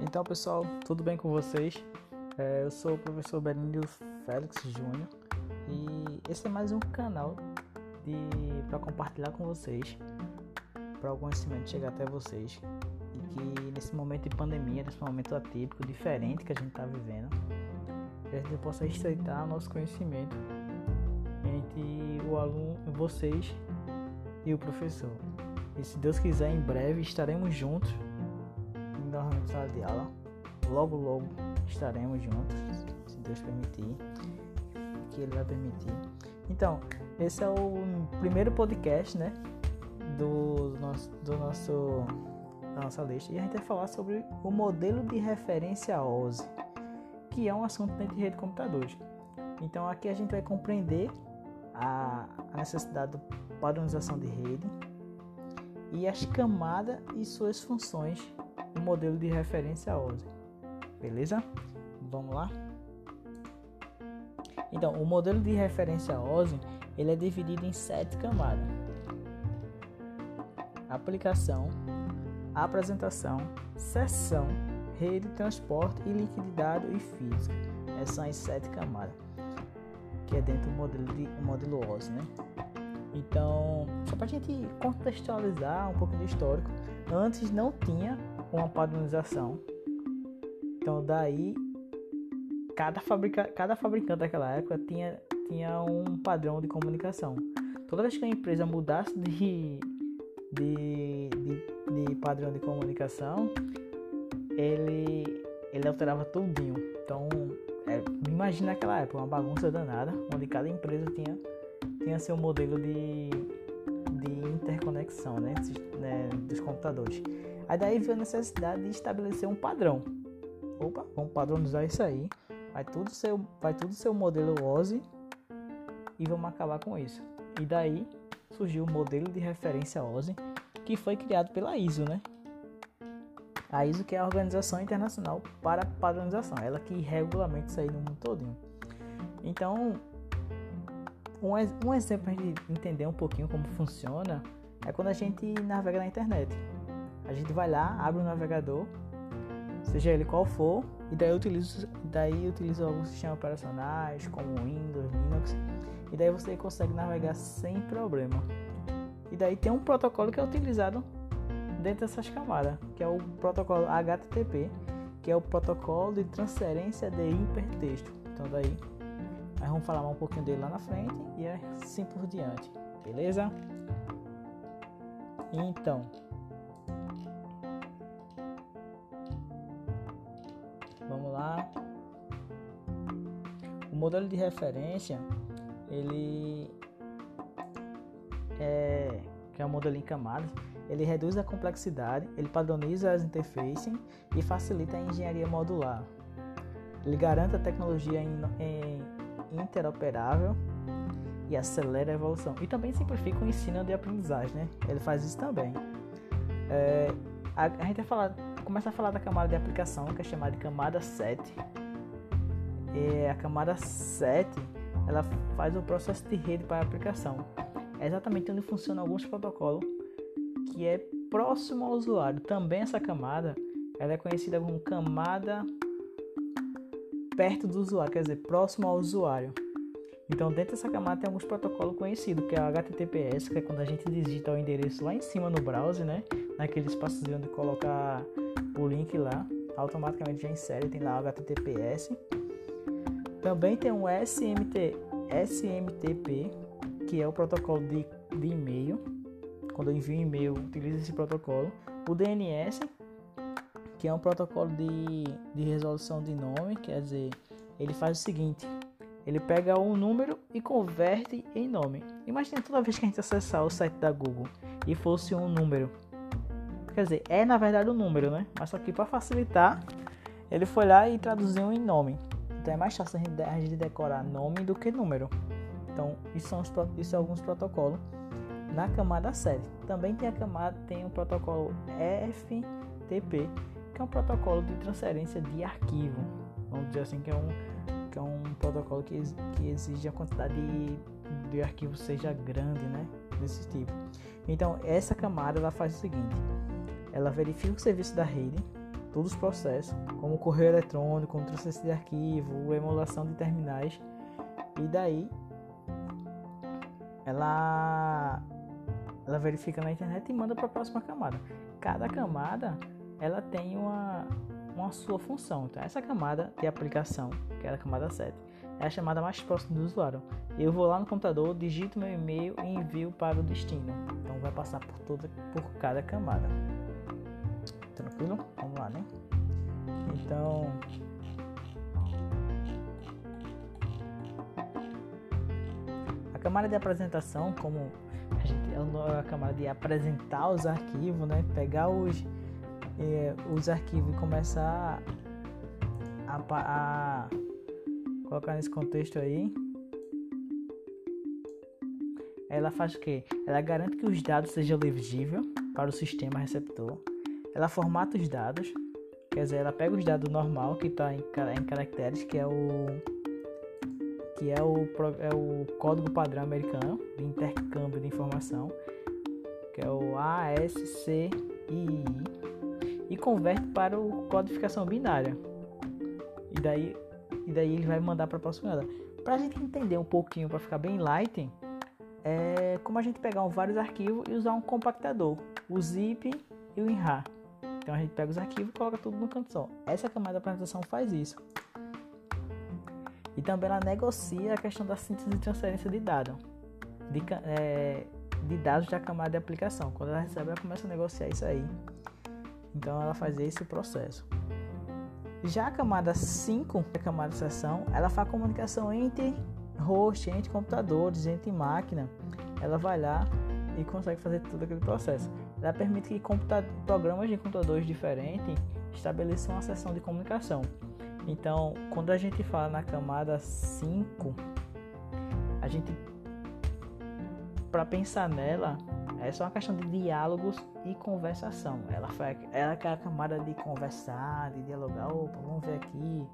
Então, pessoal, tudo bem com vocês? É, eu sou o professor Benínio Félix Júnior e esse é mais um canal para compartilhar com vocês, para o conhecimento chegar até vocês e que nesse momento de pandemia, nesse momento atípico, diferente que a gente está vivendo, a gente possa estreitar nosso conhecimento entre o aluno, vocês e o professor. E se Deus quiser, em breve estaremos juntos novamente sala de aula. Logo, logo estaremos juntos, se Deus permitir, que Ele vai permitir. Então, esse é o primeiro podcast, né, do nosso, do nosso da nossa lista e a gente vai falar sobre o modelo de referência OSI, que é um assunto dentro de rede de computadores. Então, aqui a gente vai compreender a, necessidade de padronização de rede e as camadas e suas funções o modelo de referência OSI. Beleza? Vamos lá? Então, o modelo de referência OSI ele é dividido em sete camadas: aplicação, apresentação, sessão, rede, transporte e liquididade e física. Essas são as sete camadas que é dentro do modelo de modelo OSI, né? Então, só para a gente contextualizar um pouco de histórico, antes não tinha uma padronização. Então daí cada, fabrica, cada fabricante daquela época tinha, tinha um padrão de comunicação. Toda vez que a empresa mudasse de, de, de, de padrão de comunicação, ele, ele alterava tudinho. Então, imagina aquela época, uma bagunça danada, onde cada empresa tinha, tinha seu modelo de, de interconexão né, né dos computadores. Aí daí veio a necessidade de estabelecer um padrão. Opa, vamos padronizar isso aí. Vai tudo ser, vai tudo ser o modelo OSI e vamos acabar com isso. E daí surgiu o modelo de referência OSI, que foi criado pela ISO, né? A ISO que é a Organização Internacional para Padronização, ela que regulamenta isso aí no mundo todo. Então, um, um exemplo para a gente entender um pouquinho como funciona é quando a gente navega na internet. A gente vai lá, abre o navegador, seja ele qual for, e daí utiliza, daí utiliza alguns sistemas operacionais como Windows, Linux, e daí você consegue navegar sem problema. E daí tem um protocolo que é utilizado dentro dessas camadas, que é o protocolo HTTP, que é o protocolo de transferência de hipertexto. Então daí nós vamos falar um pouquinho dele lá na frente e assim por diante, beleza? Então, lá. O modelo de referência, ele é que é um modelo em camadas, ele reduz a complexidade, ele padroniza as interfaces e facilita a engenharia modular. Ele garante a tecnologia interoperável e acelera a evolução. E também simplifica o ensino de aprendizagem, né? Ele faz isso também. É, a, a, gente vai falar começa a falar da camada de aplicação, que é chamada de camada 7. E a camada 7 ela faz o processo de rede para a aplicação. É exatamente onde funcionam alguns protocolos que é próximo ao usuário. Também essa camada ela é conhecida como camada perto do usuário, quer dizer, próximo ao usuário. Então, dentro dessa camada tem alguns protocolos conhecidos, que é o HTTPS, que é quando a gente digita o endereço lá em cima no browser, né? Naquele espaçozinho de colocar o link lá, automaticamente já insere, tem lá o HTTPS. Também tem um SMT, SMTP, que é o protocolo de, de e-mail. Quando eu envio um e-mail, utiliza esse protocolo. O DNS, que é um protocolo de, de resolução de nome, quer dizer, ele faz o seguinte: ele pega um número e converte em nome. Imagina toda vez que a gente acessar o site da Google e fosse um número Quer dizer, é na verdade um número, né? Mas só que para facilitar, ele foi lá e traduziu em nome. Então é mais fácil a gente decorar nome do que número. Então, isso são, os, isso são alguns protocolos na camada 7. Também tem a camada, tem o protocolo FTP, que é um protocolo de transferência de arquivo. Vamos dizer assim que é um, que é um protocolo que, que exige a quantidade de, de arquivo seja grande, né? desse tipo. Então, essa camada ela faz o seguinte: ela verifica o serviço da rede, todos os processos, como correio eletrônico, como transferência de arquivo, emulação de terminais, e daí ela ela verifica na internet e manda para a próxima camada. Cada camada ela tem uma, uma sua função. Então, essa camada de aplicação, que é a camada 7, é a chamada mais próxima do usuário. Eu vou lá no computador, digito meu e-mail e envio para o destino. Então, vai passar por toda, por cada camada. Tranquilo? Vamos lá, né? Então, a camada de apresentação, como a gente a camada de apresentar os arquivos, né? Pegar os é, os arquivos e começar a, a, colocar nesse contexto aí, ela faz o que? Ela garante que os dados sejam legíveis para o sistema receptor. Ela formata os dados, quer dizer, ela pega os dados normal que está em, em caracteres, que é o que é o, é o código padrão americano de intercâmbio de informação, que é o ASCII e converte para o codificação binária. E daí, e daí ele vai mandar para a próxima camada. Para a gente entender um pouquinho, para ficar bem light, é como a gente pegar vários arquivos e usar um compactador, o zip e o WinRAR. Então a gente pega os arquivos e coloca tudo no canto só. Essa camada de apresentação faz isso. E também ela negocia a questão da síntese e transferência de dados. De, é, de dados da camada de aplicação. Quando ela recebe, ela começa a negociar isso aí. Então ela faz esse processo. Já a camada 5, a camada de sessão, ela faz comunicação entre host, entre computadores, entre máquina. Ela vai lá e consegue fazer todo aquele processo. Ela permite que programas de computadores diferentes estabeleçam uma sessão de comunicação. Então, quando a gente fala na camada 5, a gente para pensar nela, é só uma questão de diálogos e conversação. Ela foi ela é a camada de conversar, de dialogar. Opa, vamos ver aqui.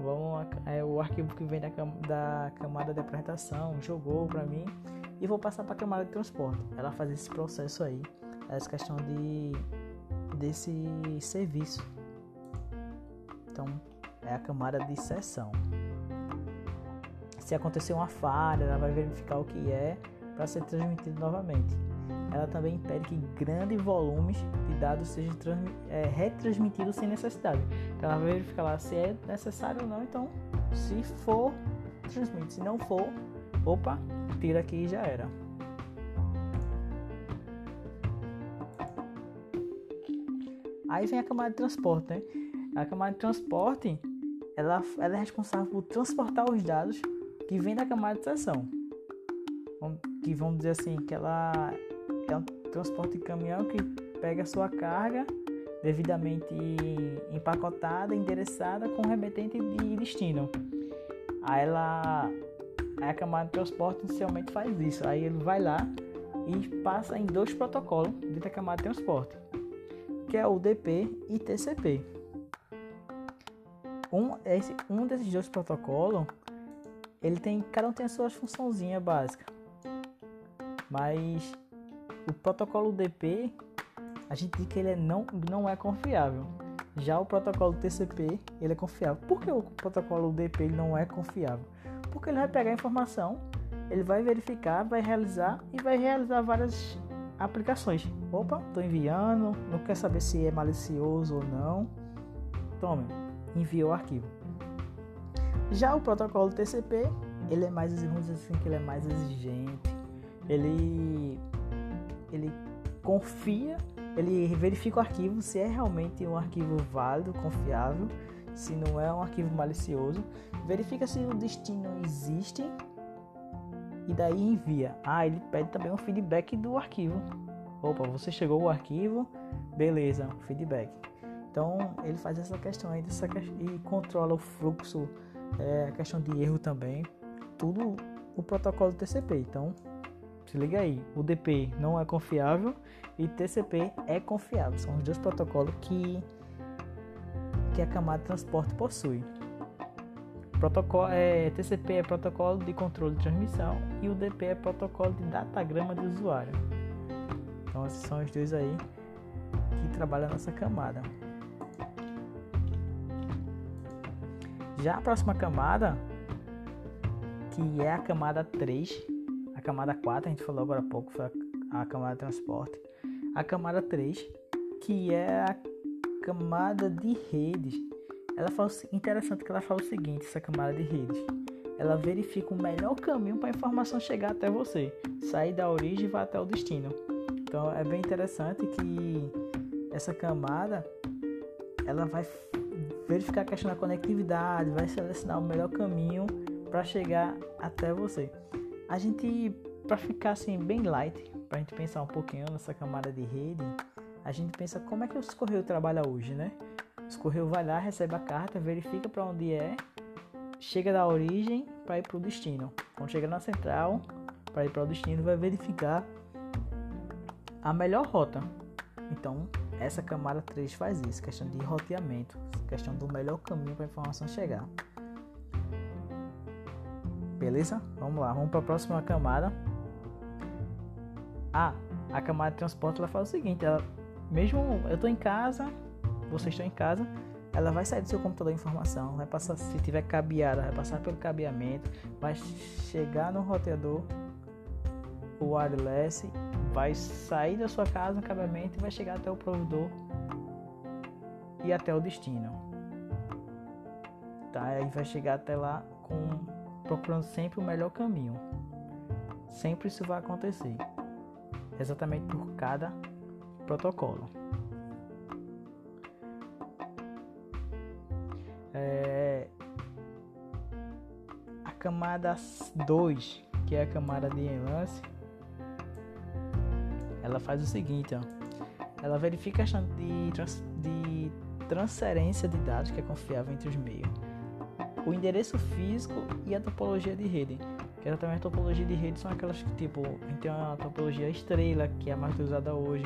Vamos, é o arquivo que vem da, da camada de apresentação, jogou para mim e vou passar para a camada de transporte. Ela faz esse processo aí, essa questão de desse serviço. Então, é a camada de sessão. Se acontecer uma falha, ela vai verificar o que é para ser transmitido novamente ela também impede que grandes volumes de dados sejam é, retransmitidos sem necessidade. Então ela vai verificar lá se é necessário ou não, então se for, transmite. Se não for, opa, tira aqui e já era. Aí vem a camada de transporte, né? A camada de transporte, ela, ela é responsável por transportar os dados que vêm da camada de seção. Que vamos dizer assim, que ela é um transporte de caminhão que pega a sua carga devidamente empacotada, endereçada com remetente de destino. Aí ela a camada de transporte inicialmente faz isso. Aí ele vai lá e passa em dois protocolos dentro da camada de transporte, que é o DP e TCP. Um, esse, um desses dois protocolos, ele tem, cada um tem a sua funçãozinha básica. Mas o protocolo DP, a gente diz que ele é não, não é confiável. Já o protocolo TCP, ele é confiável. Por que o protocolo DP não é confiável? Porque ele vai pegar a informação, ele vai verificar, vai realizar e vai realizar várias aplicações. Opa, estou enviando, não quer saber se é malicioso ou não. Tome, enviou o arquivo. Já o protocolo TCP, ele é mais, vamos dizer assim, que ele é mais exigente. Ele ele confia, ele verifica o arquivo se é realmente um arquivo válido, confiável, se não é um arquivo malicioso, verifica se o destino existe e daí envia. Ah, ele pede também um feedback do arquivo. Opa, você chegou o arquivo, beleza, feedback. Então ele faz essa questão aí dessa, e controla o fluxo, é, a questão de erro também, tudo o protocolo TCP. Então se liga aí, o DP não é confiável e TCP é confiável. São os dois protocolos que, que a camada de transporte possui. Protocolo, é, TCP é protocolo de controle de transmissão e o DP é protocolo de datagrama de usuário. Então esses são os dois aí que trabalham nessa camada. Já a próxima camada, que é a camada 3, a camada 4, a gente falou agora há pouco, foi a, a camada de transporte. A camada 3, que é a camada de redes ela fala interessante que ela fala o seguinte, essa camada de redes. Ela verifica o melhor caminho para a informação chegar até você, sair da origem e vai até o destino. Então é bem interessante que essa camada ela vai verificar a questão da conectividade, vai selecionar o melhor caminho para chegar até você. A gente, para ficar assim bem light, para a gente pensar um pouquinho nessa camada de rede, a gente pensa como é que o correio trabalha hoje, né? O correio vai lá, recebe a carta, verifica para onde é, chega da origem para ir para o destino. Quando chega na central, para ir para o destino, vai verificar a melhor rota. Então, essa camada 3 faz isso, questão de roteamento, questão do melhor caminho para a informação chegar. Beleza? Vamos lá, vamos para a próxima camada. Ah, a camada de transporte ela faz o seguinte, ela, mesmo eu estou em casa, vocês estão em casa, ela vai sair do seu computador a informação, vai passar, se tiver cabeada, vai passar pelo cabeamento, vai chegar no roteador o wireless, vai sair da sua casa no cabeamento e vai chegar até o provedor e até o destino. Tá? Aí vai chegar até lá com procurando sempre o melhor caminho. Sempre isso vai acontecer. Exatamente por cada protocolo. É, a camada 2, que é a camada de enlace, ela faz o seguinte, ó, ela verifica a chance de, trans, de transferência de dados que é confiável entre os meios, o endereço físico e a topologia de rede. Que exatamente a topologia de rede são aquelas que tipo, a gente tem uma topologia estrela, que é a mais usada hoje,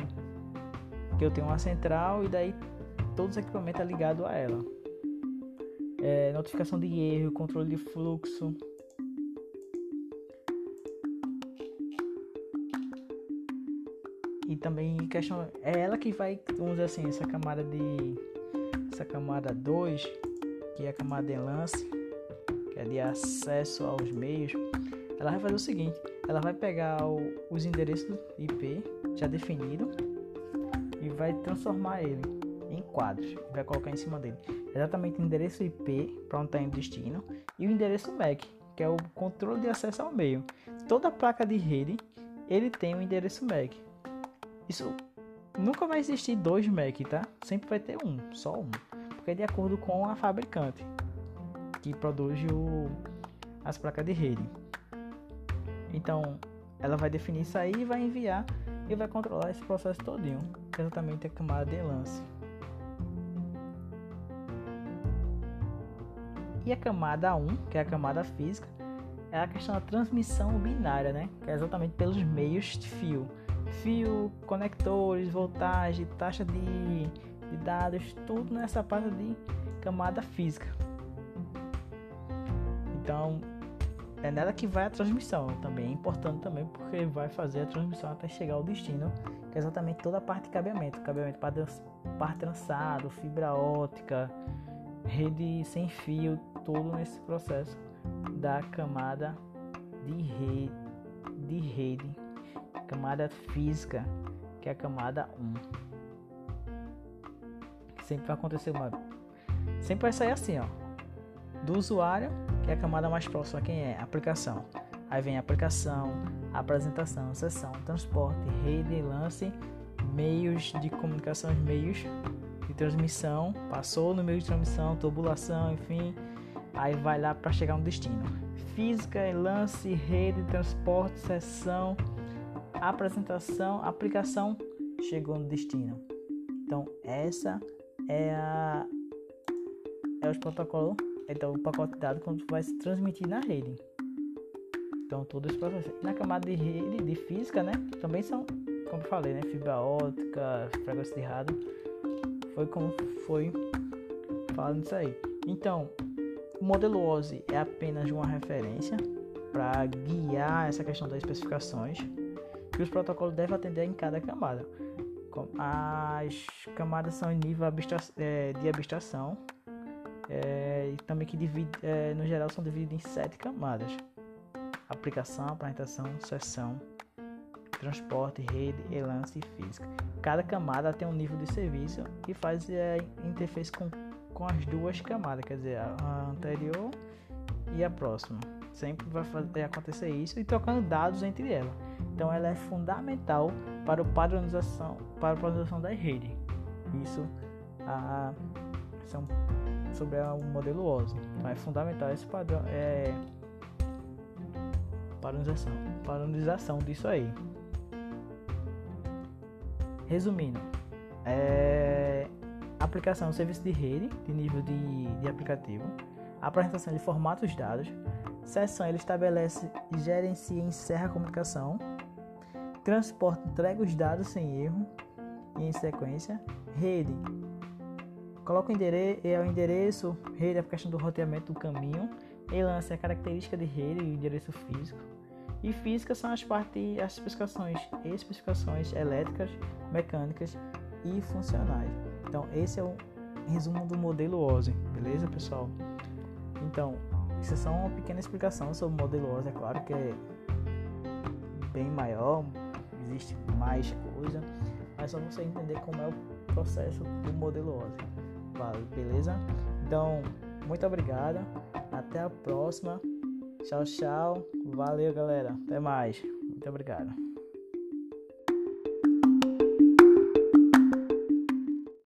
que eu tenho uma central e daí todos os equipamentos é ligado a ela é, notificação de erro, controle de fluxo. E também questão é ela que vai, vamos dizer assim, essa camada de essa camada 2, que é a camada de lance, que é de acesso aos meios, ela vai fazer o seguinte, ela vai pegar o, os endereços IP já definido e vai transformar ele em quadros, vai colocar em cima dele exatamente o endereço IP para onde está o destino e o endereço MAC, que é o controle de acesso ao meio. Toda placa de rede ele tem o um endereço MAC. Isso nunca vai existir dois MAC, tá? Sempre vai ter um, só um, porque é de acordo com a fabricante que produz o, as placas de rede. Então, ela vai definir isso aí e vai enviar e vai controlar esse processo todinho, é exatamente a camada de lance. E a camada 1, que é a camada física, é a questão da transmissão binária, né? Que é exatamente pelos meios de fio. Fio, conectores, voltagem, taxa de, de dados, tudo nessa parte de camada física. Então, é nela que vai a transmissão. Também é importante também porque vai fazer a transmissão até chegar ao destino, que é exatamente toda a parte de cabeamento, cabeamento par trançado, fibra ótica, rede sem fio, todo nesse processo da camada de rede, de rede, camada física, que é a camada 1. Sempre vai acontecer uma. Sempre vai sair assim, ó. Do usuário, que é a camada mais próxima, quem é? Aplicação. Aí vem aplicação, apresentação, sessão, transporte, rede, lance, meios de comunicação, meios de transmissão, passou no meio de transmissão, tubulação, enfim, Aí vai lá para chegar no destino. Física, lance, rede, transporte, sessão, apresentação, aplicação, chegou no destino. Então essa é a é os protocolos, então o pacote de dados quando vai se transmitir na rede. Então todo esse processo. Na camada de rede de física, né? Também são, como eu falei, né? Fibra ótica, frequência de rádio. Foi como foi falando isso aí. Então, modelo OSI é apenas uma referência para guiar essa questão das especificações que os protocolos devem atender em cada camada. As camadas são em nível é, de abstração é, e também que divide, é, no geral são divididas em sete camadas: aplicação, apresentação, sessão, transporte, rede, elance e física. Cada camada tem um nível de serviço e faz é, interface com, com as duas camadas, quer dizer, a anterior e a próxima. Sempre vai fazer, acontecer isso e trocando dados entre elas. Então ela é fundamental para o padronização, para a padronização da rede. Isso a, são sobre o modelo OSI. Então é fundamental esse padrão é padronização, padronização disso aí. Resumindo, é, aplicação serviço de rede de nível de, de aplicativo, apresentação de formatos dados, sessão ele estabelece, gerencia e encerra a comunicação, transporte entrega os dados sem erro e em sequência, rede coloca o endereço, é o endereço, rede é a questão do roteamento do caminho, e lance a característica de rede e endereço físico. E física são as partes, as especificações, especificações elétricas, mecânicas e funcionais. Então esse é o resumo do modelo OSI, beleza pessoal? Então, isso é só uma pequena explicação sobre o modelo OSI, é claro que é bem maior, existe mais coisa, mas só você entender como é o processo do modelo OSI, beleza? Então, muito obrigado, até a próxima, tchau, tchau, valeu galera, até mais, muito obrigado.